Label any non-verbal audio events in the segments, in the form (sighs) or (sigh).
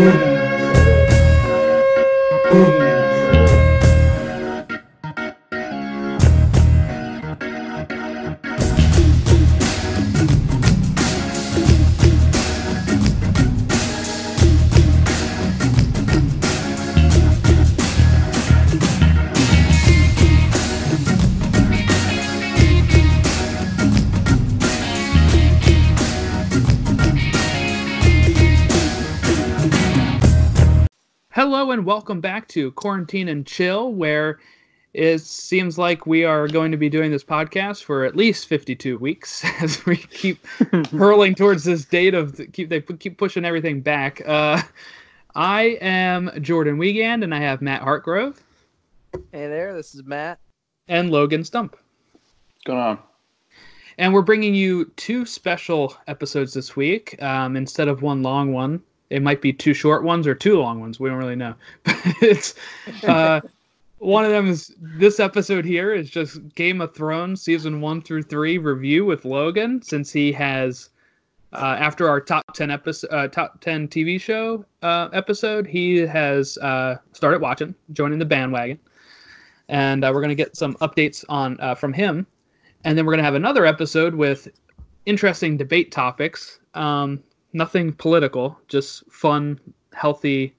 Hello welcome back to Quarantine and Chill, where it seems like we are going to be doing this podcast for at least 52 weeks (laughs) as we keep (laughs) hurling towards this date of the, keep they keep pushing everything back. Uh, I am Jordan Wiegand and I have Matt Hartgrove Hey there, this is Matt. and Logan Stumph. What's going on? And we're bringing you two special episodes this week um, instead of one long one. It might be two short ones or two long ones. We don't really know. But (laughs) it's uh, (laughs) one of them is this episode here is just Game of Thrones season one through three review with Logan since he has uh, after our top ten episode uh, top ten TV show uh, episode he has uh, started watching, joining the bandwagon, and uh, we're gonna get some updates on uh, from him and then we're gonna have another episode with interesting debate topics. Um, nothing political, just fun, healthy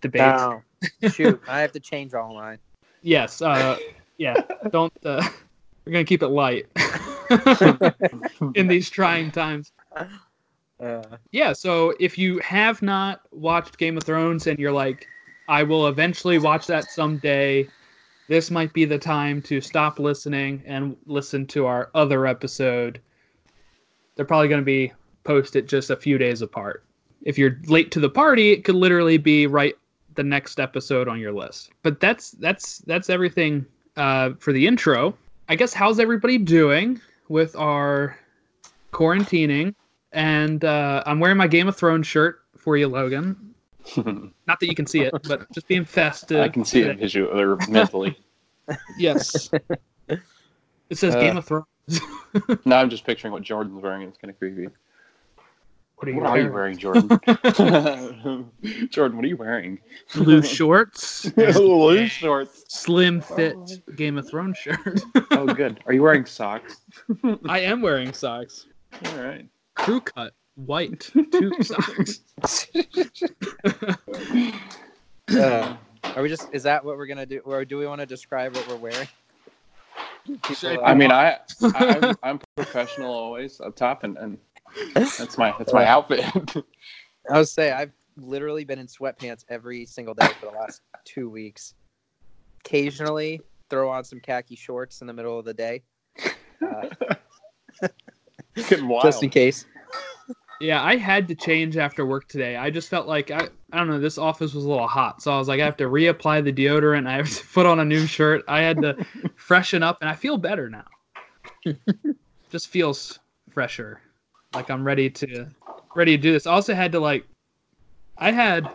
debate. Oh, shoot, I have to change all mine. (laughs) Yes, uh, yeah. Don't. Uh, (laughs) we're gonna keep it light (laughs) in these trying times. Uh, Yeah. So if you have not watched Game of Thrones and you're like, I will eventually watch that someday. This might be the time to stop listening and listen to our other episode. They're probably going to be posted just a few days apart. If you're late to the party, it could literally be right the next episode on your list. But that's that's that's everything uh, for the intro. I guess how's everybody doing with our quarantining? And uh, I'm wearing my Game of Thrones shirt for you, Logan. (laughs) Not that you can see it, but just being festive. I can see it visually or mentally. (laughs) Yes. It says Uh, Game of Thrones. (laughs) now I'm just picturing what Jordan's wearing. It's kind of creepy. What are you What are you wearing? wearing, Jordan? (laughs) (laughs) Jordan, what are you wearing? Blue (laughs) shorts, Loose shorts. slim fit Game of Thrones shirt. Oh, good. Are you wearing socks? I am wearing socks. All right. Crew cut, white, tube socks. uh, are we just? Is that what we're gonna do, or do we want to describe what we're wearing? People, I mean, I, I I'm, I'm professional always up top, and, and that's my that's my outfit. (laughs) I would say I've literally been in sweatpants every single day for the last two weeks. Occasionally, throw on some khaki shorts in the middle of the day, uh, (laughs) Getting wild. just in case. Yeah, I had to change after work today. I just felt like I, I don't know, this office was a little hot, so I was like, I have to reapply the deodorant. I have to put on a new shirt. I had to (laughs) freshen up, and I feel better now. just feels fresher, like I'm ready to ready to do this. I also had to like, I had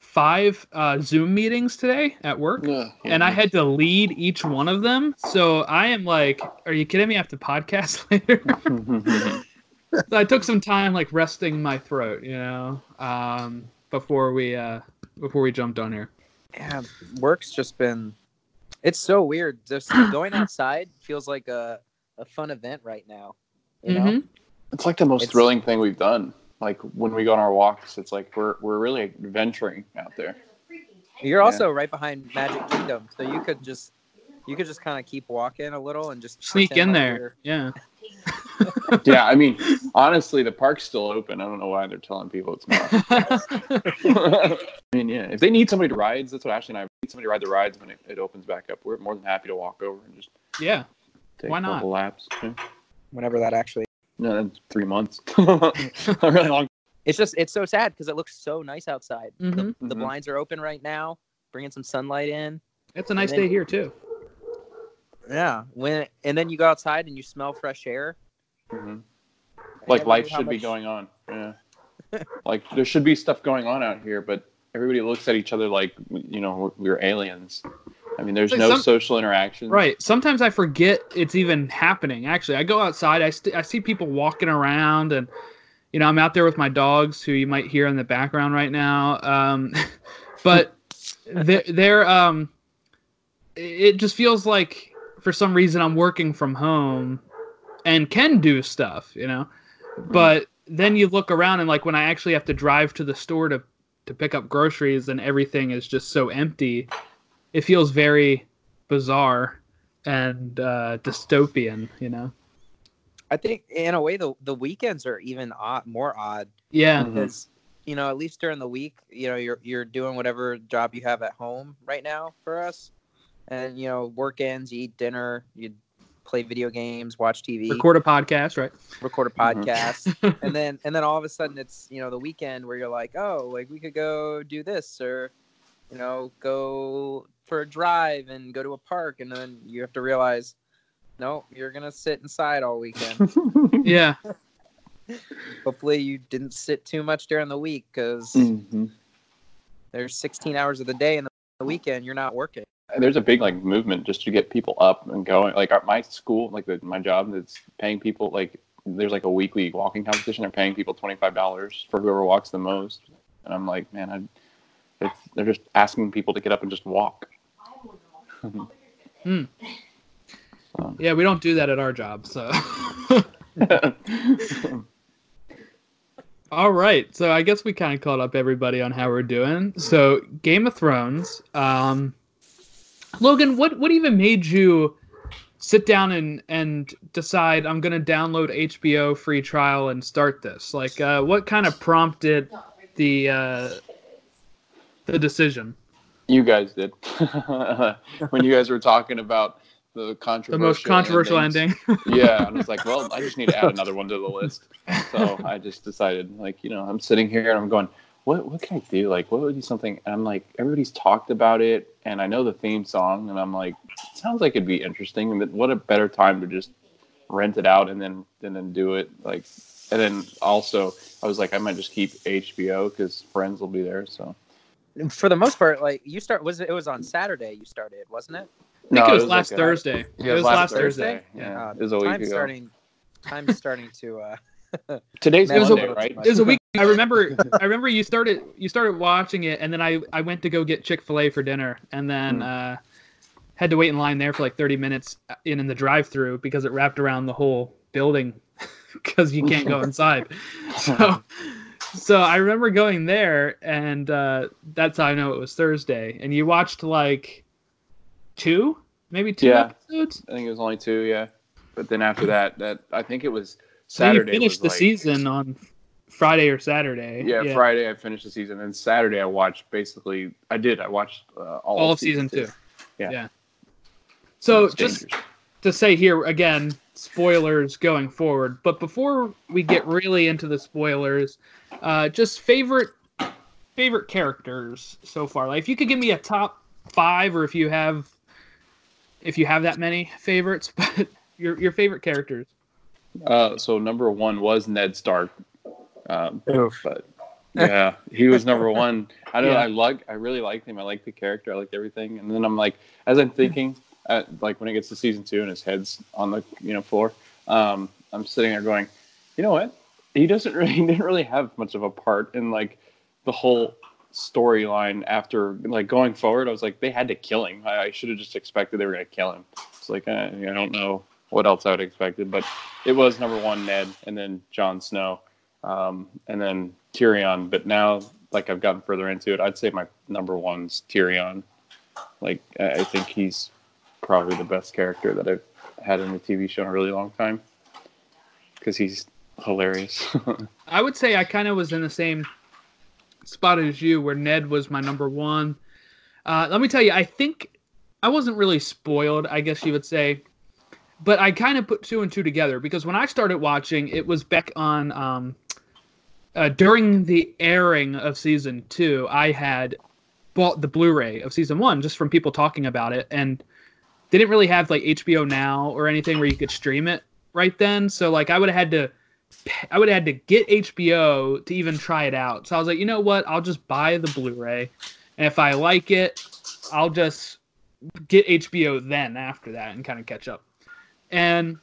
five uh, Zoom meetings today at work. Ugh, yeah. and I had to lead each one of them. So I am like, are you kidding me? I have to podcast (laughs) later. so I took some time like resting my throat, you know, um, before we uh, before we jumped on here. Yeah, work's just been. It's so weird. Just (clears throat) going outside feels like a, a fun event right now. You know, Mhm. It's like the most It's- thrilling thing we've done. Like when we go on our walks, it's like we're we're really adventuring out there. you're also right behind Magic Kingdom, so you could just you could just kind of keep walking a little and just Sneak pretend in like there, yeah. (laughs) yeah, I mean, honestly, the park's still open. I don't know why they're telling people it's not. (laughs) I mean, yeah, if they need somebody to rides, that's what Ashley and I need somebody to ride the rides when it, it opens back up. We're more than happy to walk over and just yeah, take Why a not? couple laps. Yeah. whenever that actually. No, that's three months. (laughs) a really long. It's just it's so sad because it looks so nice outside. Mhm. The, the Mhm. blinds are open right now, bringing some sunlight in. it's a nice then- day here too. Yeah, when and then you go outside and you smell fresh air. Mhm. Like life knew how should be going on. Yeah. (laughs) like there should be stuff going on out here, but everybody looks at each other like you know we're, we're aliens. I mean, there's Like no some- social interaction. Right. Sometimes I forget it's even happening. Actually, I go outside. I st- I see people walking around, and you know, I'm out there with my dogs, who you might hear in the background right now. Um, (laughs) but (laughs) they're, they're um, it just feels like for some reason I'm working from home and can do stuff, you know. But then you look around and like when I actually have to drive to the store to to pick up groceries and everything is just so empty, it feels very bizarre and uh, dystopian, you know. I think in a way the the weekends are even odd, more odd Yeah. Mhm. because you know at least during the week you know you're you're doing whatever job you have at home right now for us, and you know work ends, you eat dinner, you play video games, watch TV, Record a podcast, right? record a Mhm. podcast, (laughs) and then and then all of a sudden it's you know the weekend where you're like oh like we could go do this or you know go for a drive and go to a park and then you have to realize no you're gonna sit inside all weekend (laughs) yeah. (laughs) hopefully you didn't sit too much during the week because Mhm. there's 16 hours of the day and the weekend you're not working There's a big like movement just to get people up and going. Like our, my school, like the, my job, that's paying people like there's like a weekly walking competition. They're paying people twenty five dollars for whoever walks the most. And I'm like, man, I, it's, they're just asking people to get up and just walk. Yeah, we don't do that at our job, so (laughs) All right, so I guess we kind of caught up everybody on how we're doing. So, Game of Thrones. Um, Logan, what what even made you sit down and and decide I'm gonna download HBO free trial and start this? Like, uh, what kind of prompted the uh, the decision? You guys did (laughs) when you guys were talking about the controversial, The most controversial endings. ending. yeah, and I was (laughs) like, well, I just need to add another one to the list. So I just decided, like, you know, I'm sitting here and I'm going, what what can I do? Like, what would be something? And I'm like, everybody's talked about it, and I know the theme song, and I'm like, it sounds like it'd be interesting. And what a better time to just rent it out and then and then do it. Like, and then also, I was like, I might just keep HBO because friends will be there. So for the most part like you start was it, it was on saturday you started wasn't it I think it was, like last a- Thursday. Yeah, it was last Thursday. Yeah, Uh, it was a week time's ago. starting time's starting to uh (laughs) Today's It was a- Monday, right? It was a week. I (laughs) remember. I remember you started. You started watching it, and then I I went to go get Chick Fil A for dinner, and then Mm. uh, had to wait in line there for like thirty minutes in in the drive-through because it wrapped around the whole building (laughs) because you can't go inside. So. So I remember going there, and uh, that's how I know it was Thursday. And you watched like two, maybe two Yeah. episodes. I think it was only two, yeah. But then after that, that I think it was Saturday. So you finished the like- season on Friday or Saturday. Yeah, Friday I finished the season, and Saturday I watched basically. I did. I watched uh, all, all of season two. Yeah. Yeah. So just dangerous. To say here again, spoilers going forward. But before we get really into the spoilers, uh, just favorite favorite characters so far. Like if you could give me a top five, or if you have if you have that many favorites, (laughs) but your your favorite characters. Uh, so number one was Ned Stark. Um, but yeah, he was number one. I don't know. (laughs) I like. I really liked him. I liked the character. I liked everything. And then I'm like, as I'm thinking, uh like when it gets to season two and his head's on the you know floor, um, I'm sitting there going, you know what? He doesn't (laughs) really. He didn't really have much of a part in like the whole storyline after like going forward. I was like, they had to kill him. I, I should have just expected they were gonna kill him. It's like uh, I don't know what else I would have expected, but it was number one Ned, and then Jon Snow, um, and then Tyrion. But now, like I've gotten further into it, I'd say my number one's Tyrion. Like I I think he's probably the best character that I've had in a TV show in a really long time because he's hilarious. (laughs) I would say I kind of was in the same spot as you, where Ned was my number one. Uh, let me tell you, I think I wasn't really spoiled, I guess you would say, but I kind of put two and two together because when I started watching, it was back on um, uh, during the airing of season two. I had bought the Blu-ray of season one just from people talking about it, and didn't really have like HBO Now or anything where you could stream it right then. So like I would have had to I would have had to get HBO to even try it out. So I was like, you know what? I'll just buy the Blu-ray, and if I like it, I'll just get HBO then after that and kind of catch up. And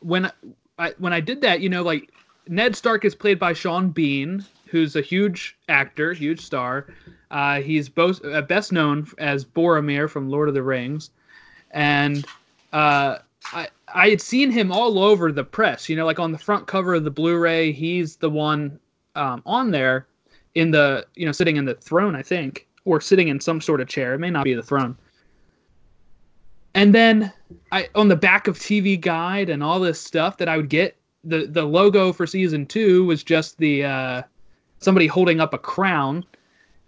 when I when I did that, you know, like Ned Stark is played by Sean Bean, who's a huge actor, huge star. Uh, he's both uh, best known as Boromir from Lord of the Rings, and uh, I I had seen him all over the press. You know, like on the front cover of the Blu-ray, he's the one um, on there in the you know sitting in the throne, I think, or sitting in some sort of chair. It may not be the throne. And then I on the back of TV Guide and all this stuff that I would get, the the logo for season two was just the uh, somebody holding up a crown.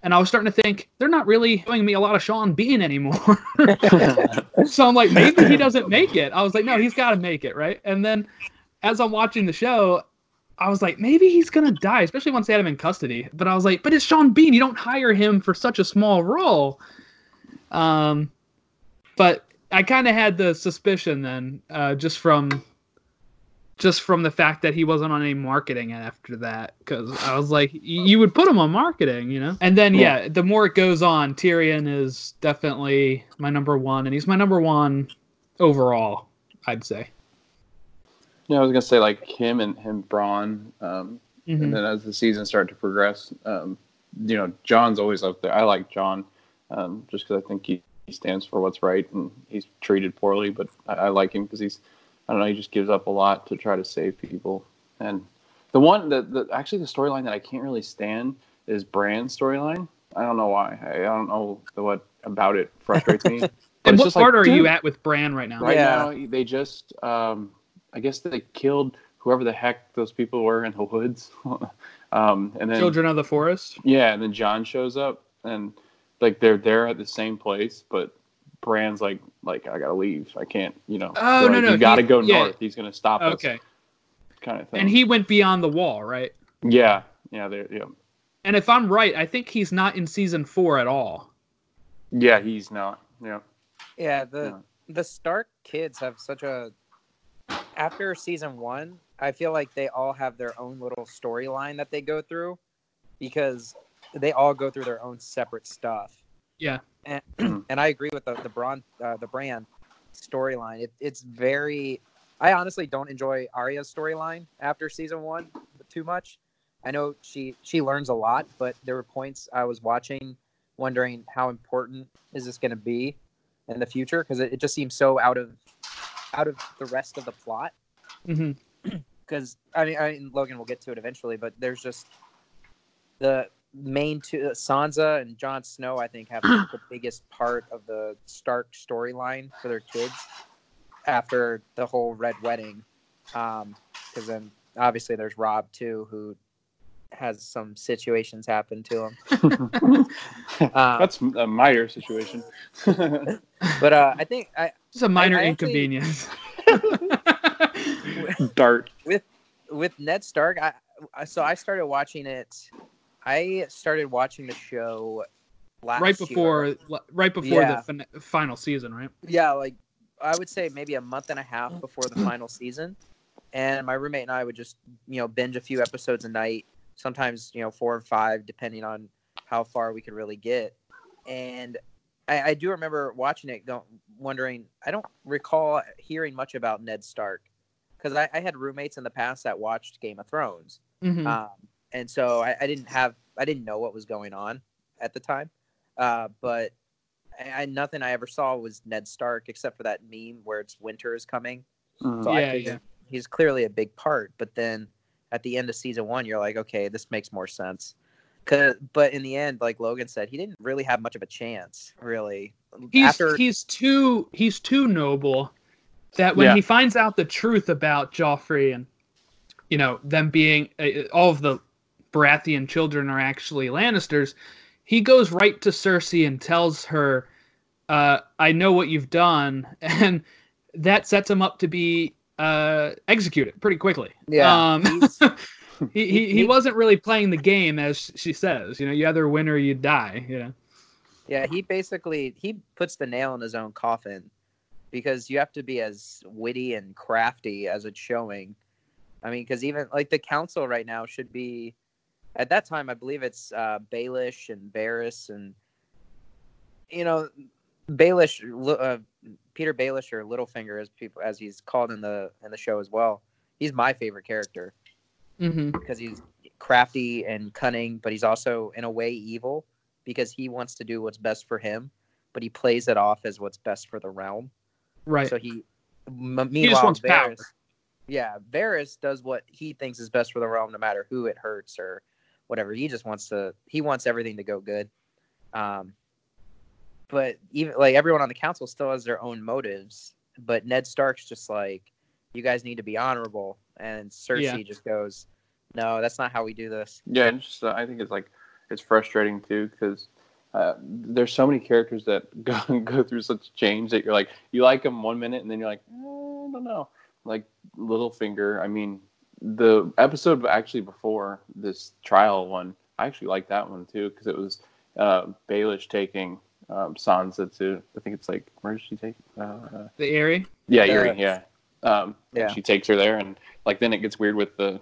And I was starting to think they're not really showing me a lot of Sean Bean anymore. (laughs) so I'm like, maybe he doesn't make it. I was like, no, he's got to make it, right? And then as I'm watching the show, I was like, maybe he's gonna die, especially once they had him in custody. But I was like, but it's Sean Bean. You don't hire him for such a small role. Um, but I kind of had the suspicion then, uh, just from just from the fact that he wasn't on any marketing after that because i was like you would put him on marketing you know and then yeah. the more it goes on tyrion is definitely my number one and he's my number one overall i'd say yeah i was gonna say like him and him Bronn um, mm-hmm. and then as the season started to progress um, you know Jon's always up there i like Jon um, just because i think he, he stands for what's right and he's treated poorly but i, I like him because he's I don't know. He just gives up a lot to try to save people. And the one that the, actually the storyline that I can't really stand is Bran's storyline. I don't know why. I, I don't know what about it frustrates me. (laughs) and what part like, are you at with Bran right now? Right yeah. now, they just, um, I guess they killed whoever the heck those people were in the woods. (laughs) um, and then Children of the Forest. Yeah, and then Jon shows up, and like they're there at the same place, but Bran's like, like I gotta leave. I can't, you know. Oh no, like, no, you gotta he, go yeah. north. He's gonna stop us. Okay. Kind of thing. And he went beyond the wall, right? Yeah, yeah, there, yeah. And if I'm right, I think he's not in season four at all. Yeah, he's not. Yeah. Yeah, the yeah. the Stark kids have such a. After season one, I feel like they all have their own little storyline that they go through, because they all go through their own separate stuff. Yeah and, (clears throat) and I agree with the the Bron uh, the Bran storyline. It, it's very. I honestly don't enjoy Arya's storyline after season one too much. I know she she learns a lot, but there were points I was watching wondering how important is this going to be in the future because it, it, just seems so out of out of the rest of the plot. Because mm-hmm. (clears throat) I mean, I mean, Logan will get to it eventually, but there's just the main two, uh, Sansa and Jon Snow, I think, have the (clears throat) biggest part of the Stark storyline for their kids after the whole Red Wedding. Because um, then obviously there's Robb too, who has some situations happen to him. um, (laughs) That's a minor situation. (laughs) but uh, I think I, it's a minor I, I inconvenience. Actually, (laughs) Dart with with Ned Stark. I, so I started watching it I started watching the show right before year. right before yeah. the fin- final season, right? Yeah, like I would say maybe a month and a half before the final season. And my roommate and I would just, you know, binge a few episodes a night, sometimes, you know, four or five, depending on how far we could really get. And I, I do remember watching it, going, wondering, I don't recall hearing much about Ned Stark because I, I, had roommates in the past that watched Game of Thrones. Mm-hmm. Um, and so I, I, didn't have I didn't know what was going on at the time. Uh, but I, I, nothing I ever saw was Ned Stark except for that meme where it's winter is coming. Mm. So yeah, yeah. He's clearly a big part, but then at the end of season one, you're like, okay, this makes more sense. Cause, but in the end, like Logan said, he didn't really have much of a chance. Really, he's After... he's too he's too noble that when yeah. he finds out the truth about Joffrey and you know them being uh, all of the Baratheon children are actually Lannisters, he goes right to Cersei and tells her, uh, "I know what you've done," (laughs) and that sets him up to be uh, executed pretty quickly. Yeah. Um, (laughs) he, he, he wasn't really playing the game as she says. You know, you either win or you die. You know. Yeah, he basically he puts the nail in his own coffin because you have to be as witty and crafty as it's showing. I mean, because even like the council right now should be at that time, I believe it's uh, Baelish and Varys, and you know, Baelish, uh, Petyr Baelish or Littlefinger, as people as he's called in the in the show as well. He's my favorite character. hmm because he's crafty and cunning, but he's also in a way evil because he wants to do what's best for him, but he plays it off as what's best for the realm. Right. So he, m- meanwhile, wants power. Yeah, Varys does what he thinks is best for the realm, no matter who it hurts or whatever. He just wants to. He wants everything to go good. Um, but even like everyone on the council still has their own motives. But Ned Stark's just like, you guys need to be honorable, and Cersei Yeah. just goes, no, that's not how we do this. Yeah, and just uh, I think it's like it's frustrating too because uh, there's so many characters that (laughs) go go through such change that you're like you like them one minute and then you're like eh, I don't know. Like Littlefinger, I mean the episode actually before this trial one, I actually liked that one too because it was uh, Baelish taking um, Sansa to I think it's like where did she take? Uh, The Eyrie. yeah, Yeah. Eyrie, yeah. Um, and Yeah. She takes her there, and like then it gets weird with the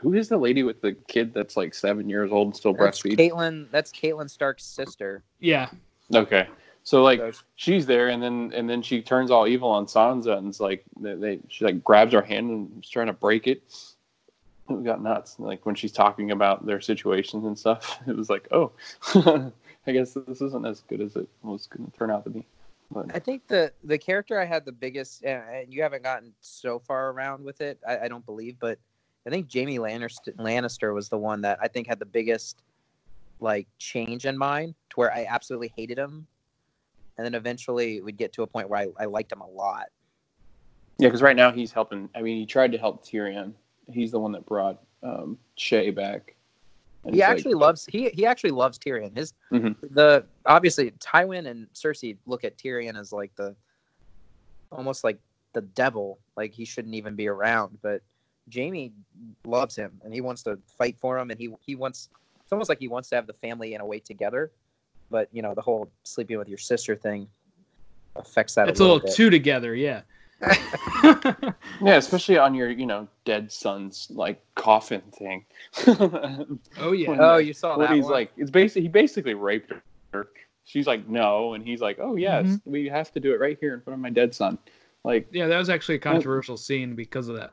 who is the lady with the kid that's like seven years old and still That's breastfeeds? Catelyn. That's Catelyn Stark's sister. Yeah. Okay, so like she's there, and then and then she turns all evil on Sansa, and it's like they, they she like grabs her hand and is trying to break it. It got nuts. Like when she's talking about their situations and stuff, (laughs) it was like, oh, (laughs) I guess this isn't as good as it was going to turn out to be. But I think the the character I had the biggest, and and you haven't gotten so far around with it. I, I don't believe, but I think Jaime Lannister, Lannister was the one that I think had the biggest like change in mind, to where I absolutely hated him, and then eventually we'd get to a point where I, I liked him a lot. Yeah, because right now he's helping. I mean, he tried to help Tyrion. He's the one that brought um, Shae back. And he it's like- actually loves he he actually loves Tyrion. His Mhm. the obviously Tywin and Cersei look at Tyrion as like the almost like the devil, like he shouldn't even be around. But Jaime loves him and he wants to fight for him, and he he wants it's almost like he wants to have the family in a way together. But you know the whole sleeping with your sister thing affects that It's a a little, little bit. two together. Yeah. (laughs) Yeah, especially on your, you know, dead son's like coffin thing. (laughs) oh yeah. oh, you saw When that he's one? like, it's basically he basically raped her. She's like, no, and he's like, oh yes, Mhm. we have to do it right here in front of my dead son. Like, Yeah, that was actually a controversial scene because of that.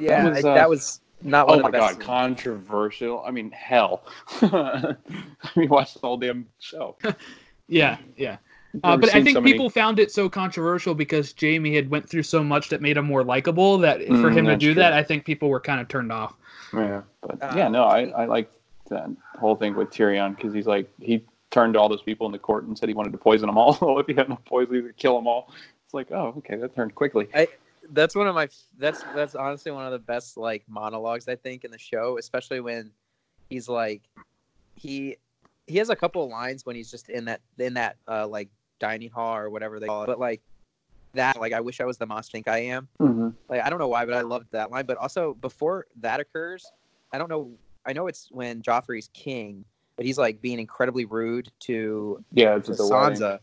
yeah, that was, uh, that was not one oh of my the best. god, controversial. I mean, hell. (laughs) I mean, watch the whole damn show. (laughs) Yeah, yeah. Uh, but I think so many- people found it so controversial because Jaime had went through so much that made him more likable. That for Mm, him to do true. that, I think people were kind of turned off. Yeah, but Uh, yeah, no, I I like that whole thing with Tyrion because he's like he turned to all those people in the court and said he wanted to poison them all. (laughs) well, if he had enough poison, he would kill them all. It's like, oh, okay, that turned quickly. That's one of my that's that's honestly one of the best like monologues I think in the show, especially when he's like he he has a couple of lines when he's just in that in that uh like dining hall or whatever they call it. But like that like I wish I was the monster think I am. Mm-hmm. Like I don't know why, but I loved that line. But also before that occurs, I don't know I know it's when Joffrey's king, but he's like being incredibly rude to, Yeah, to the. Sansa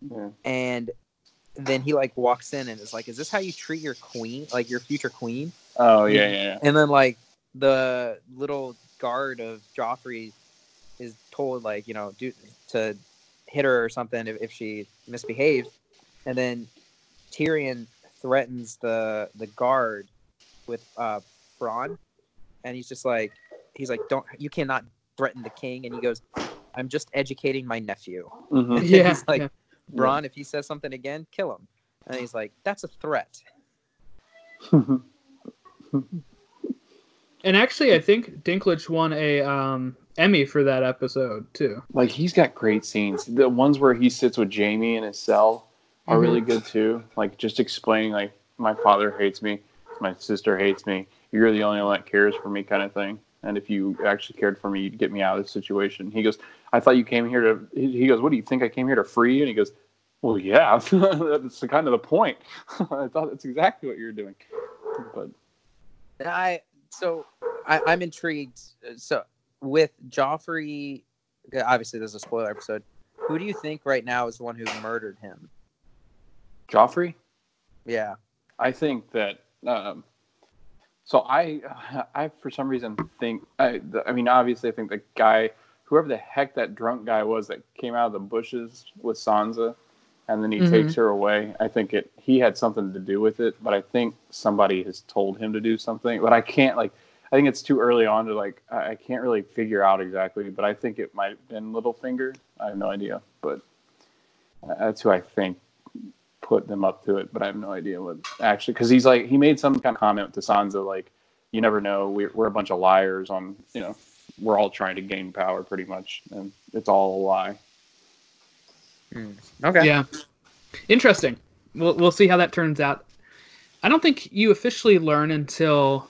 Yeah. and then he like walks in and is like, "Is this how you treat your queen, like your future queen?" Oh yeah, yeah, yeah. And then like the little guard of Joffrey is told like you know do to hit her or something if, if she misbehaves, and then Tyrion threatens the the guard with uh Bronn, and he's just like he's like don't you cannot threaten the king, and he goes, "I'm just educating my nephew." (laughs) Mhm. Yeah, He's like, yeah. Bronn, if he says something again, kill him. And he's like, that's a threat. (laughs) And actually, I think Dinklage won a um, Emmy for that episode too. like he's got great scenes. The ones where he sits with Jaime in his cell are Mhm. really good too. Like just explaining like my father hates me, my sister hates me. You're the only one that cares for me, kind of thing. And if you actually cared for me, you'd get me out of this situation. He goes, I thought you came here to. He goes, What do you think? I came here to free you? And he goes, Well, yeah, (laughs) that's the kind of the point. (laughs) I thought that's exactly what you're doing. But I so I, I'm intrigued. So with Joffrey, obviously there's a spoiler episode. Who do you think right now is the one who murdered him? Joffrey, Yeah. I think that. Um, so I, (sighs) I for some reason think. I, the, I mean, obviously, I think the guy, whoever the heck that drunk guy was that came out of the bushes with Sansa, and then he Mhm. takes her away. I think it. He had something to do with it, but I think somebody has told him to do something. But I can't like. I think it's too early on to like. I, I can't really figure out exactly, but I think it might have been Littlefinger. I have no idea, but that's who I think put them up to it. But I have no idea what actually because he's like he made some kind of comment to Sansa like, "You never know. We're we're a bunch of liars on you know." We're all trying to gain power, pretty much, and it's all a lie. Hmm. Okay. Yeah. Interesting. We'll we'll see how that turns out. I don't think you officially learn until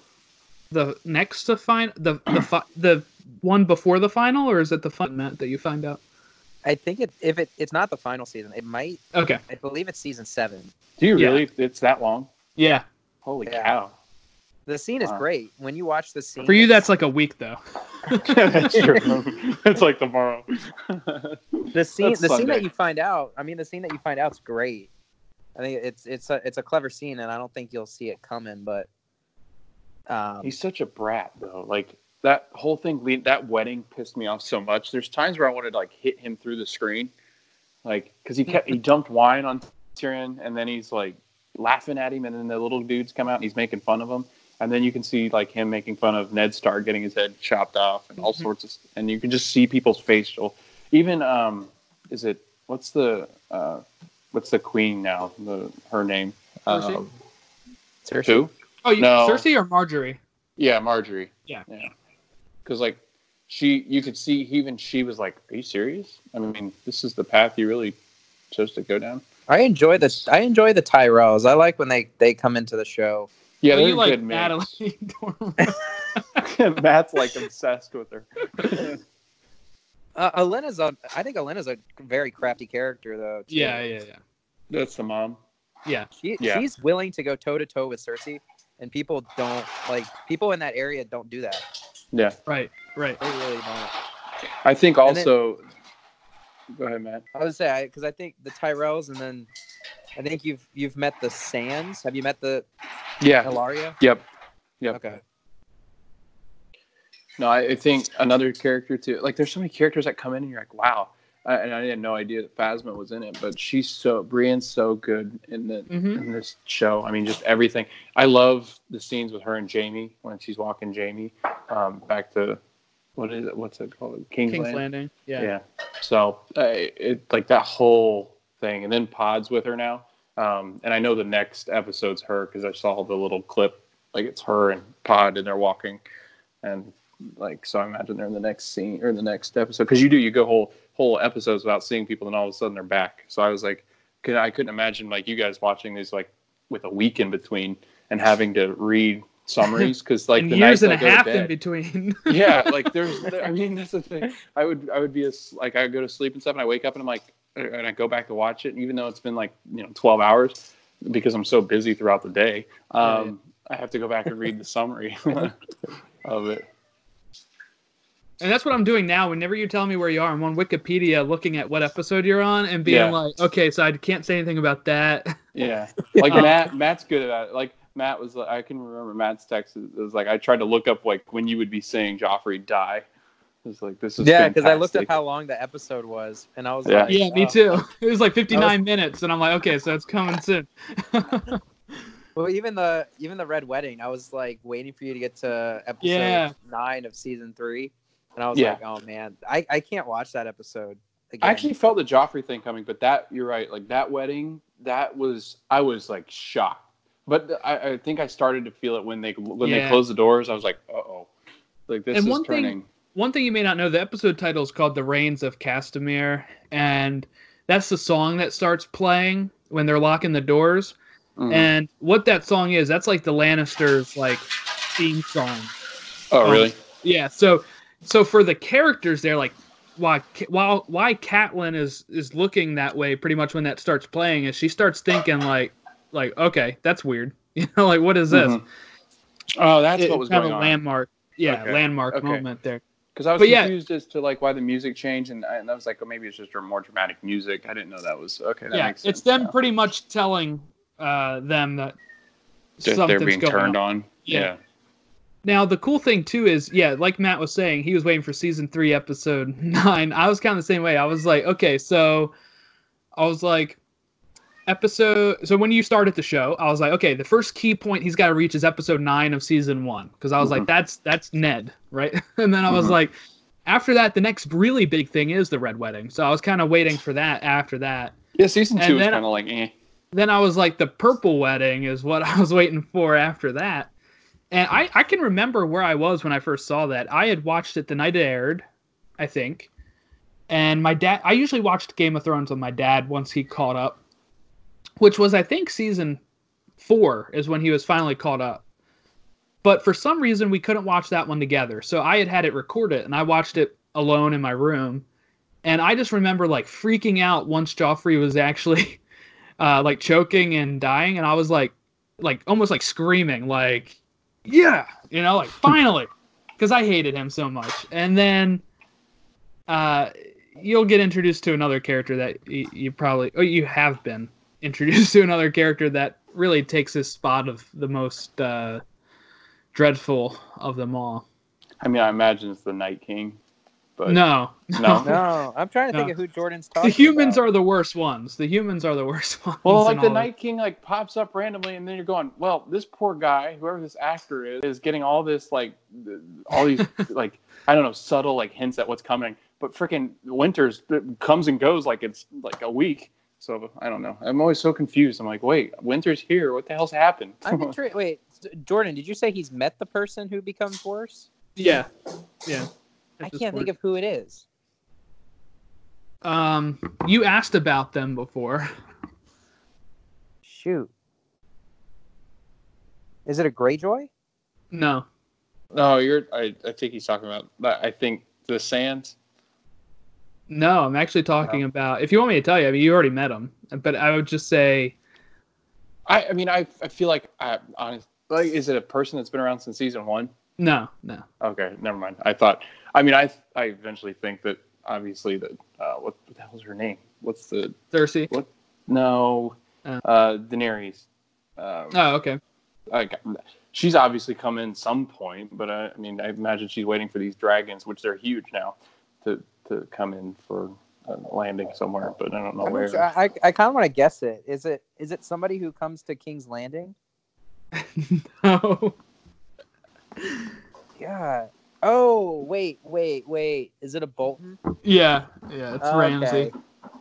the next to find the the fi- the one before the final, or is it the fun Matt that you find out? I think it if it it's not the final season, it might. Okay. I believe it's season seven. Do you Yeah. really? It's that long? Yeah. Holy Yeah. cow! The scene is Wow. great when you watch the scene. For you, that's like a week though. (laughs) That's true. (laughs) it's like tomorrow. (laughs) the scene. that's The scene that you find out. I mean, the scene that you find out's great. I think it's it's a it's a clever scene, and I don't think you'll see it coming. But um, He's such a brat, though. Like that whole thing, that wedding pissed me off so much. There's times where I wanted to like hit him through the screen, like because he kept he dumped wine on Tyrion, and then he's like laughing at him, and then the little dudes come out and he's making fun of him, and then you can see like him making fun of Ned Stark getting his head chopped off and all Mhm. sorts of, and you can just see people's facial. Even um, is it what's the uh, what's the queen now? The her name. Cersei? Um, Cersei. who? Oh, you, No. Cersei or Margaery? Yeah, Margaery. Yeah. Yeah. Because like she, you could see even she was like, "Are you serious? I mean, this is the path you really chose to go down." I enjoy this. I enjoy the Tyrells. I like when they they come into the show. Yeah, they're you like good Natalie. (laughs) Dormer. (laughs) Matt's like obsessed with her. (laughs) Uh, Olenna's a I think Olenna's a very crafty character though. too. yeah, yeah, yeah. That's the mom. Yeah. She, Yeah. she's willing to go toe to toe with Cersei, and people don't like people in that area don't do that. Yeah, Right, right. They really don't. I think And then- also. go ahead, Matt. I would say because I, think the Tyrells, and then I think you've you've met the Sands. Have you met the Yeah. Hilaria. Yep. Yep. Okay. No, I, I think another character too. Like, there's so many characters that come in and you're like, wow. I, and I had no idea that Phasma was in it, but she's so Brienne's so good in the hmm in this show. I mean, just everything. I love the scenes with her and Jaime when she's walking Jaime um, back to what is it? What's it called? King's, King's Land. Landing. Yeah. Yeah. So uh, it like that whole thing, and then Pod's with her now. Um, and I know the next episode's her because I saw the little clip. Like it's her and Pod, and they're walking, and like so. I imagine they're in the next scene or in the next episode because you do you go whole whole episodes without seeing people, and all of a sudden they're back. So I was like, could, I couldn't imagine like you guys watching these like with a week in between and having to read summaries because like (laughs) the years night and a I go to half in between. (laughs) yeah, like there's, I mean, that's the thing. I would, I would be a, like, I go to sleep and stuff, and I wake up and I'm like, and I go back to watch it, and even though it's been like, you know, 12 hours, because I'm so busy throughout the day, um, I have to go back and read the summary (laughs) of it. And that's what I'm doing now. Whenever you tell me where you are, I'm on Wikipedia looking at what episode you're on and being Yeah. like, okay, so I can't say anything about that. (laughs) Yeah, like Um, Matt, Matt's good at it. Like Matt was, like, I can remember Matt's text. It was like I tried to look up like when you would be seeing Joffrey die. It was like this is Yeah, because I looked fantastic. up how long the episode was, and I was Yeah. like, yeah, me oh. too. (laughs) It was like 59 minutes, and I'm like, okay, so it's coming soon. (laughs) Well, even the even the Red Wedding, I was like waiting for you to get to episode Yeah. nine of season three, and I was Yeah. like, oh man, I, I can't watch that episode. Again. I actually felt the Joffrey thing coming, but that you're right. Like that wedding, that was I was like shocked. But I, I think I started to feel it when they when they closed the doors. I was like, uh oh, like this And is one thing- turning. One thing you may not know, the episode title is called "The Rains of Castamere," and that's the song that starts playing when they're locking the doors. Mhm. And what that song is, that's like the Lannisters' like theme song. oh um, really? Yeah. So, so for the characters, they're like, why, while why Catelyn is is looking that way, pretty much when that starts playing, is she starts thinking like, like, okay, that's weird. (laughs) You know, like what is this? Mhm. Oh, that's It- what was kind going of a on. landmark. Yeah, Okay. landmark Okay. moment there. Because I was but yeah. confused as to like why the music changed, and, and I was like, oh, maybe it's just more dramatic music. I didn't know that was okay. That yeah, makes sense. it's them now. pretty much telling uh, them that That they're being going turned on. on. Yeah. Yeah. Now the cool thing too is, yeah, like Matt was saying, he was waiting for season three, episode (laughs) nine. I was kind of the same way. I was like, okay, so I was like, episode. So when you started the show, I was like, okay, the first key point he's got to reach is episode nine of season one, because I was like, Mhm. that's that's Ned, right? (laughs) and then I was Mhm. like, after that, the next really big thing is the red wedding. So I was kind of waiting for that. After that, Yeah, season And two is then- kind of like eh. then I was like, the purple wedding is what (laughs) I was waiting for after that. And I, I can remember where I was when I first saw that. I had watched it the night it aired, I think. And my dad, I usually watched Game of Thrones with my dad once he caught up, which was, I think, season four is when he was finally caught up. But for some reason, we couldn't watch that one together. So I had had it recorded and I watched it alone in my room. And I just remember like freaking out once Joffrey was actually (laughs) uh, like choking and dying, and I was like, like almost like screaming, like, yeah, you know, like finally, because I hated him so much. And then, uh, you'll get introduced to another character that you, you probably, oh, you have been introduced (laughs) to another character that really takes his spot of the most uh, dreadful of them all. I mean, I imagine it's the Night King, but no, No? (laughs) No, I'm trying to think of who Jordan's talking. the humans about. are the worst ones. The humans are the (laughs) worst ones. Well, like the Night King like pops up randomly, and then you're going, well, this poor guy, whoever this actor is, is getting all this like, all these (laughs) like I don't know subtle like hints at what's coming, but freaking Winters it comes and goes like it's like a week. So I don't know. I'm always so confused. I'm like, wait, Winter's here. What the hell's happened? I'm intrigued. Wait, Jordan, did you say he's met the person who becomes worse? Yeah, yeah. I can't think of who it is. Um, you asked about them before. Shoot. Is it a Greyjoy? No. no, you're. I, I think he's talking about. I think the Sands. No, I'm actually talking about. If you want me to tell you, I mean, you already met him, but I would just say I, I mean, I, I feel like I honest. Like, is it a person that's been around since season one? No, no. Okay, never mind. I thought. I mean, I I eventually think that obviously that uh, what the hell's her name? What's the Cersei. no Uh. uh, Daenerys? Um, Oh, okay. I got- she's obviously come in some point, but I, I mean, I imagine she's waiting for these dragons, which they're huge now, to to come in for a landing somewhere, but I don't know I'm where. sure. I, I kind of want to guess it. Is it is it somebody who comes to King's Landing? (laughs) no. Yeah. Oh wait, wait, wait. Is it a Bolton? Yeah, yeah. It's Okay. Ramsay.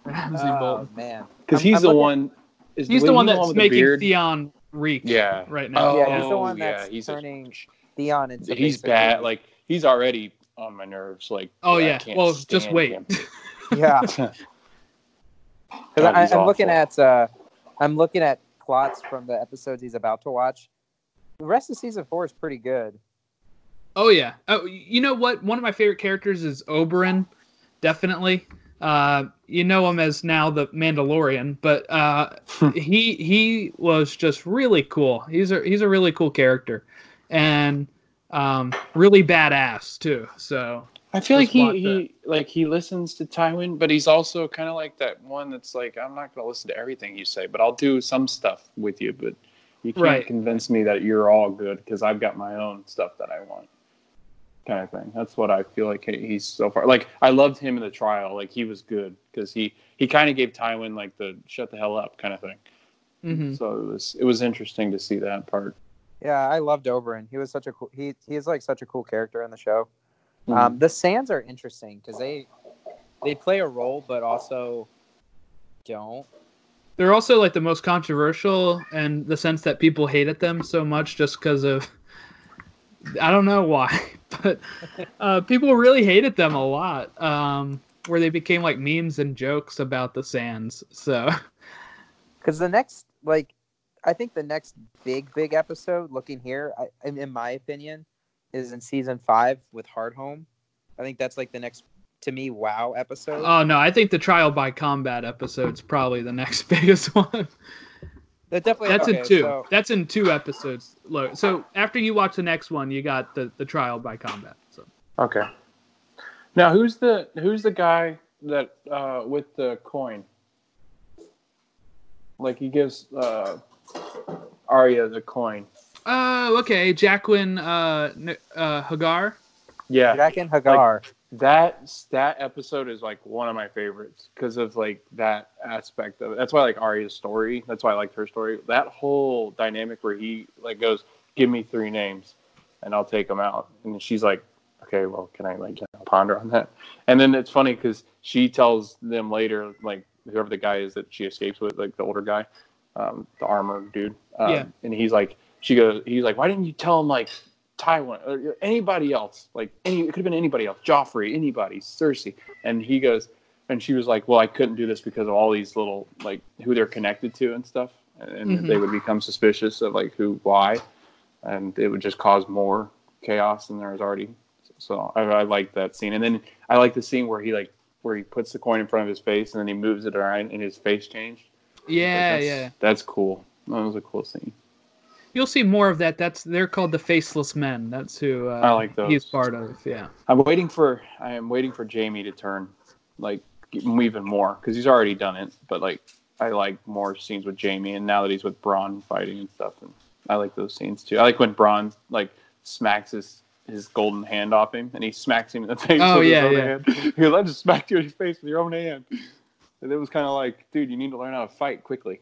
Ramsay Oh Bolton. man. Because he's I'm the looking- one. Is He's the one that's with making beard? Theon reek. Yeah. Right now. Yeah, he's the Oh, one yeah, that's he's a- turning Theon into. he's basically- bad. Like he's already on my nerves. Like Oh I yeah. can't Well, just wait. (laughs) Yeah. (laughs) Because I'm looking at uh, I'm looking at plots from the episodes he's about to watch. The rest of season four is pretty good. Oh yeah. Oh, you know what? One of my favorite characters is Oberyn. Definitely. Uh, you know him as now the Mandalorian, but uh, (laughs) he he was just really cool. He's a he's a really cool character, and um, really badass too. So I feel like he, he like he listens to Tywin, but he's also kind of like that one that's like I'm not going to listen to everything you say, but I'll do some stuff with you. But you can't Right. convince me that you're all good because I've got my own stuff that I want. Kind of thing. That's what I feel like he's so far. Like I loved him in the trial. Like he was good because he he kind of gave Tywin like the shut the hell up kind of thing. mhm. So it was it was interesting to see that part. Yeah, I loved Oberyn. He was such a cool. He he's like such a cool character in the show. Mm-hmm. Um, the Sands are interesting because they they play a role, but also don't. they're also like the most controversial in the sense that people hated them so much just because of I don't know why, (laughs) but uh, people really hated them a lot. Um, where they became like memes and jokes about the Sands. So (laughs) Because the next, like, I think the next big, big episode, looking here, I, in in my opinion, is in season five with Hardhome. I think that's like the next, to me, wow episode. oh no, I think the trial by combat episode's probably the next (laughs) biggest one. That definitely. That's okay, in two. so- That's in two episodes. Lo- So after you watch the next one, you got the the trial by combat. So Okay. Now who's the who's the guy that uh, with the coin? Like he gives uh, Arya the coin. oh, okay, Jaqen uh, uh, H'ghar. Yeah. Jaqen and H'ghar. That that episode is like one of my favorites because of like that aspect of it. That's why I like Arya's story. That's why I liked her story. That whole dynamic where he like goes, "Give me three names, and I'll take them out," and she's like, "Okay, well, can I like ponder on that?" And then it's funny because she tells them later, like whoever the guy is that she escapes with, like the older guy, um, the armor dude, um, Yeah. and he's like, she goes, he's like, "Why didn't you tell him like?" Tywin, or anybody else, like any, it could have been anybody else, Joffrey, anybody, Cersei, and he goes, and she was like, "Well, I couldn't do this because of all these little like who they're connected to and stuff, and Mhm. they would become suspicious of like who, why, and it would just cause more chaos than there was already." So I, I like that scene, and then I like the scene where he like where he puts the coin in front of his face and then he moves it around and his face changed. Like, Yeah, that's, yeah. that's cool. That was a cool scene. You'll see more of that. That's they're called the Faceless Men. That's who uh, I like those. he's part of. Yeah. I'm waiting for I am waiting for Jaime to turn like even more because he's already done it. But like I like more scenes with Jaime, and now that he's with Bronn fighting and stuff, and I like those scenes too. I like when Bronn like smacks his his golden hand off him, and he smacks him in the (laughs) face. Oh, with yeah, his own yeah. Hand. (laughs) He goes, I just smacked you in the face with your own hand. And it was kind of like, dude, you need to learn how to fight quickly.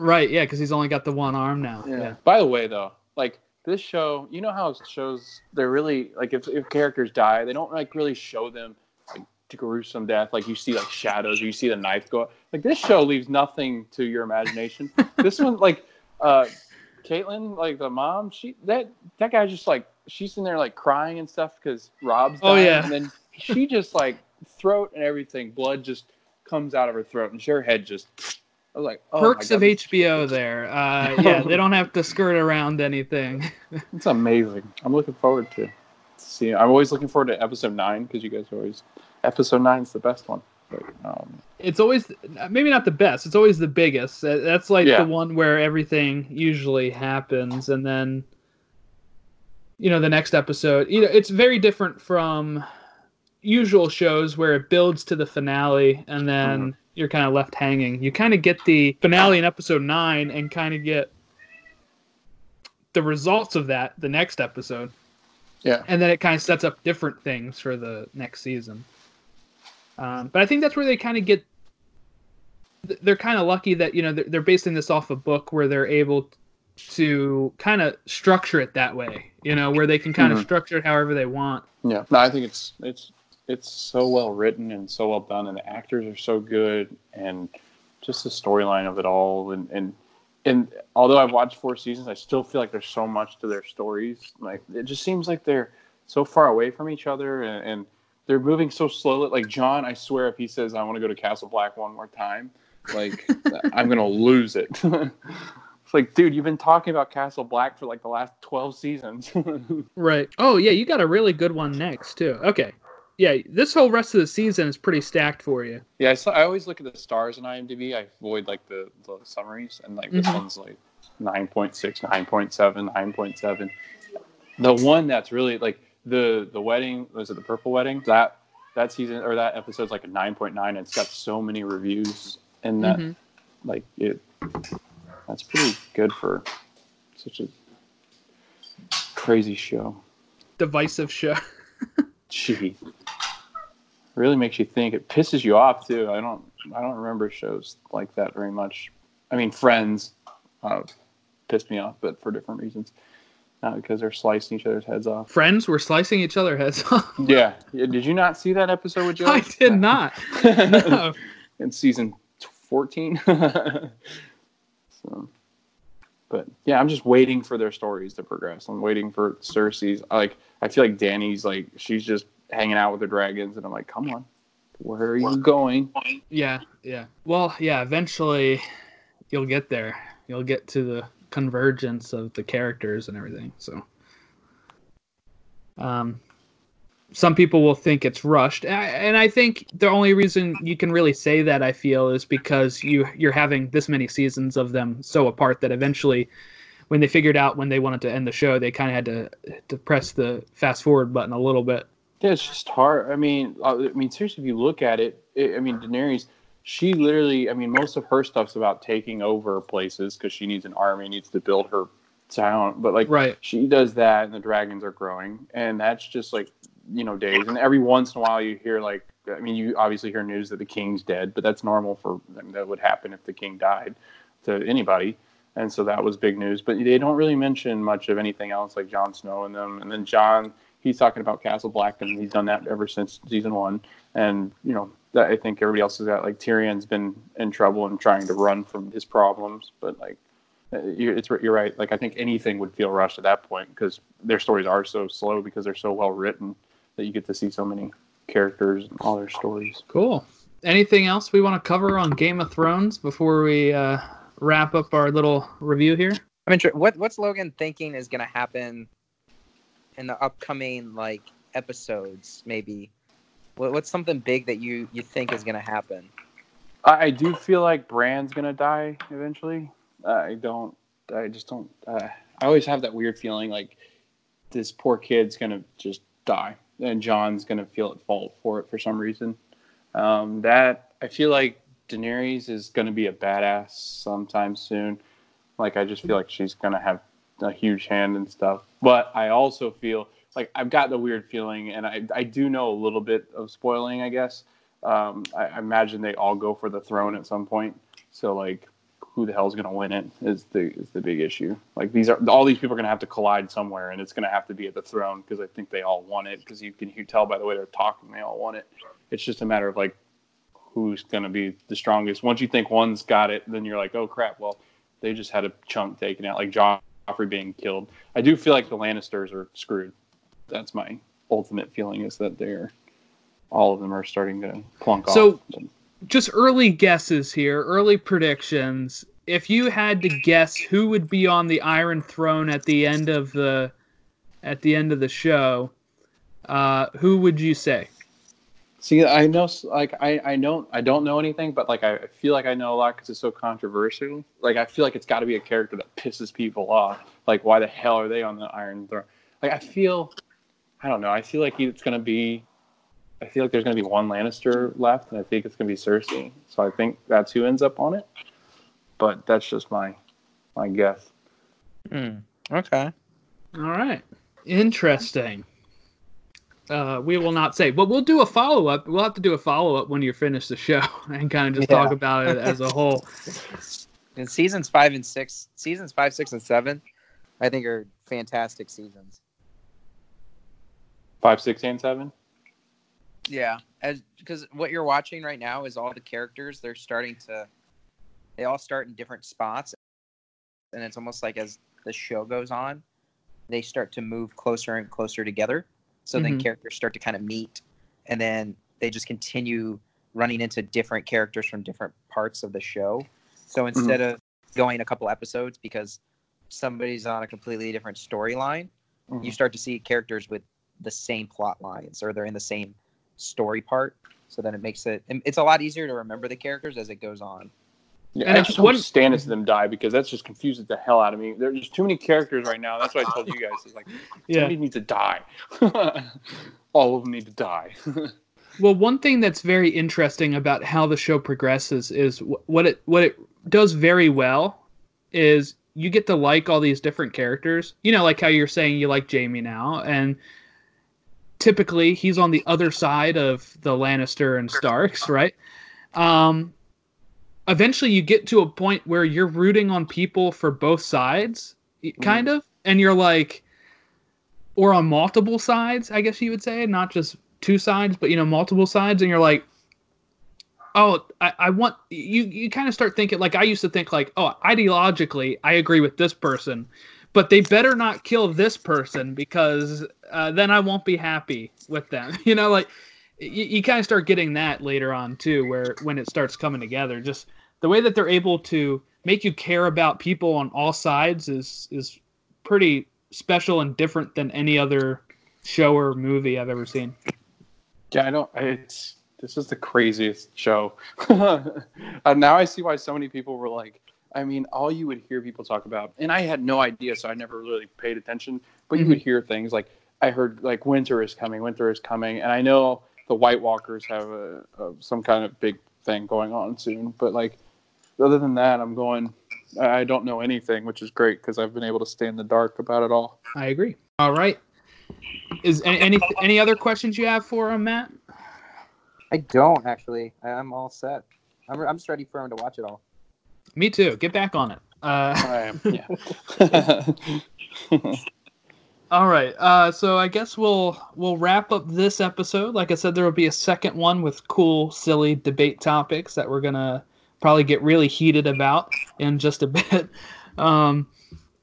Right. Yeah, because he's only got the one arm now. Yeah. By the way, though, like this show, you know how shows they're really like if, if characters die, they don't like really show them like to gruesome death. Like you see like shadows, or you see the knife go. Like this show leaves nothing to your imagination. (laughs) this one, like uh, Catelyn, like the mom, she that that guy just like she's in there like crying and stuff because Robb's. Oh, dying, yeah. and then she just like throat and everything, blood just comes out of her throat, and her head just. I was like, oh Perks of HBO there. Uh, (laughs) yeah, they don't have to skirt around anything. (laughs) It's amazing. I'm looking forward to seeing. I'm always looking forward to episode nine because you guys are always episode nine is the best one. But, um, It's always maybe not the best. It's always the biggest. That's like Yeah. the one where everything usually happens, and then you know the next episode. You know, it's very different from usual shows where it builds to the finale and then Mm-hmm. You're kind of left hanging. You kind of get the finale in episode nine and kind of get the results of that the next episode. yeah, and then it kind of sets up different things for the next season. Um, but I think that's where they kind of get. They're kind of lucky that you know they're, they're basing this off a book where they're able to kind of structure it that way. You know, where they can kind of Mhm. structure it however they want. yeah. No, I think it's it's it's so well written and so well done, and the actors are so good, and just the storyline of it all, and and and although I've watched four seasons, I still feel like there's so much to their stories. Like it just seems like they're so far away from each other, and, and they're moving so slowly. Like Jon, I swear, if he says I want to go to Castle Black one more time, like (laughs) I'm gonna lose it. (laughs) it's like, dude, you've been talking about Castle Black for like the last twelve seasons. (laughs) Right. Oh yeah, you got a really good one next too. Okay. Yeah, this whole rest of the season is pretty stacked for you. yeah, I, saw, I always look at the stars in IMDb. I avoid like the, the summaries, and like this Mhm. one's like 9.6, 9.7, 9.7. The one that's really like the the wedding was it the purple wedding that that season or that episode's like a 9.9 and it's got so many reviews and that Mhm. like it that's pretty good for such a crazy show Divisive show. (laughs) gee really makes you think. It pisses you off too. I don't i don't remember shows like that very much. I mean friends uh, pissed me off but for different reasons. Not because they're slicing each other's heads off. Friends were slicing each other heads off. (laughs) yeah, yeah did you not see that episode with joe I did (laughs) not. No. (laughs) in season 14 so but yeah i'm just waiting for their stories to progress. I'm waiting for cersei's like i feel like Dany's like she's just hanging out with the dragons and i'm like come on where are you going Yeah, yeah. Well, yeah, eventually you'll get there. You'll get to the convergence of the characters and everything. So um some people will think it's rushed. A- And I think the only reason you can really say that I feel is because you you're having this many seasons of them so apart that eventually when they figured out when they wanted to end the show, they kind of had to to press the fast forward button a little bit. Yeah, it's just hard. I mean, uh, I mean, seriously, if you look at it, it I mean, Daenerys, she literally, I mean, most of her stuff's about taking over places because she needs an army, needs to build her town. But like, Right. she does that, and the dragons are growing, and that's just like you know days, and every once in a while you hear like I mean you obviously hear news that the king's dead, but that's normal for I mean, that would happen if the king died to anybody, and so that was big news. But they don't really mention much of anything else like Jon Snow and them, and then Jon he's talking about Castle Black, and he's done that ever since season one, and you know that I think everybody else is got like Tyrion's been in trouble and trying to run from his problems, but like uh, you're, it's you're right. Like I think anything would feel rushed at that point because their stories are so slow because they're so well written that you get to see so many characters and all their stories. Cool. Anything else we want to cover on Game of Thrones before we uh, wrap up our little review here? I'm interested. What what's Logan thinking is going to happen in the upcoming like episodes? Maybe. What, what's something big that you you think is going to happen? I, do feel like Bran's gonna die eventually. I don't. I just don't. Uh, I always have that weird feeling like this poor kid's gonna just die, and Jon's gonna feel at fault for it for some reason. Um, that I feel like Daenerys is gonna be a badass sometime soon. Like I just feel like she's gonna have a huge hand and stuff. But I also feel like I've got the weird feeling, and I I do know a little bit of spoiling, I guess. Um, I, I imagine they all go for the throne at some point. So like who the hell's going to win it is the is the big issue. Like these are all these people are going to have to collide somewhere, and it's going to have to be at the throne because I think they all want it. Because you can you tell by the way they're talking, they all want it. It's just a matter of like who's going to be the strongest. Once you think one's got it, then you're like, oh crap, well they just had a chunk taken out, like Joffrey being killed. I do feel like the Lannisters are screwed. That's my ultimate feeling is that they're all of them are starting to plunk So- off. So, just early guesses here, early predictions. If you had to guess who would be on the Iron Throne at the end of the at the end of the show, uh, who would you say? See, I know, like, I, I don't, I don't know anything, but like, I feel like I know a lot because it's so controversial. Like, I feel like it's got to be a character that pisses people off. Like, why the hell are they on the Iron Throne? Like, I feel, I don't know. I feel like it's gonna be, I feel like there's gonna be one Lannister left, and I think it's gonna be Cersei. So I think that's who ends up on it. But that's just my, my guess. Hmm. Okay. All right. Interesting. Uh, we will not say, but we'll do a follow up. We'll have to do a follow up when you finish the show (laughs) and kind of just Yeah. talk about it as a whole. And seasons five and six, seasons five, six, and seven, I think are fantastic seasons. Five, six, and seven. Yeah, as because what you're watching right now is all the characters. They're starting to, they all start in different spots, and it's almost like as the show goes on, they start to move closer and closer together. So then Mhm. characters start to kind of meet, and then they just continue running into different characters from different parts of the show. So instead of going a couple episodes because somebody's on a completely different storyline, Mhm. you start to see characters with the same plot lines or they're in the same story part so then it makes it it's a lot easier to remember the characters as it goes on Yeah, And I just hope Stannis them die because that's just confuses the hell out of me. There's just too many characters right now. That's what I told you guys. It's like (laughs) Yeah. somebody needs to die. (laughs) All of them need to die. (laughs) Well, one thing that's very interesting about how the show progresses is what it what it does very well is you get to like all these different characters. You know, like how you're saying you like Jaime now, and typically he's on the other side of the Lannister and Starks, right? Um, eventually, you get to a point where you're rooting on people for both sides, y- kind of, and you're like, or on multiple sides, I guess you would say, not just two sides, but you know, multiple sides, and you're like, oh, I, I want you. You kind of start thinking like I used to think like, oh, ideologically, I agree with this person, but they better not kill this person because uh, then I won't be happy with them. (laughs) You know, like you, you kind of start getting that later on too, where when it starts coming together, just the way that they're able to make you care about people on all sides is is pretty special and different than any other show or movie I've ever seen. yeah, I don't. It's this is the craziest show. and (laughs) now I see why so many people were like. I mean, all you would hear people talk about, and I had no idea, so I never really paid attention. But you Mhm. would hear things like I heard like winter is coming, winter is coming, and I know the White Walkers have a, a some kind of big thing going on soon. But like, other than that, I'm going. I I don't know anything, which is great because I've been able to stay in the dark about it all. I agree. All right. is any any, any other questions you have for him, Matt? I don't actually. I- I'm all set. I'm I'm just ready for him to watch it all. Me too. Get back on it. Uh, I am. (laughs) Yeah. (laughs) All right. Uh, so I guess we'll we'll wrap up this episode. Like I said, there will be a second one with cool, silly debate topics that we're gonna probably get really heated about in just a (laughs) bit. Um,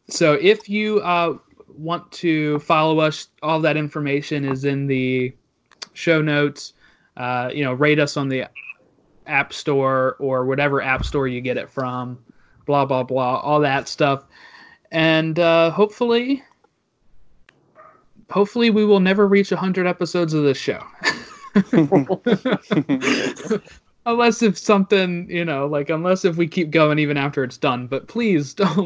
so if you uh, want to follow us, all that information is in the show notes. Uh, you know, rate us on the App Store or whatever App Store you get it from. Blah blah blah, all that stuff, and uh, hopefully hopefully we will never reach 100 episodes of this show (laughs) (laughs) unless if something you know like unless if we keep going even after it's done but please (laughs) don't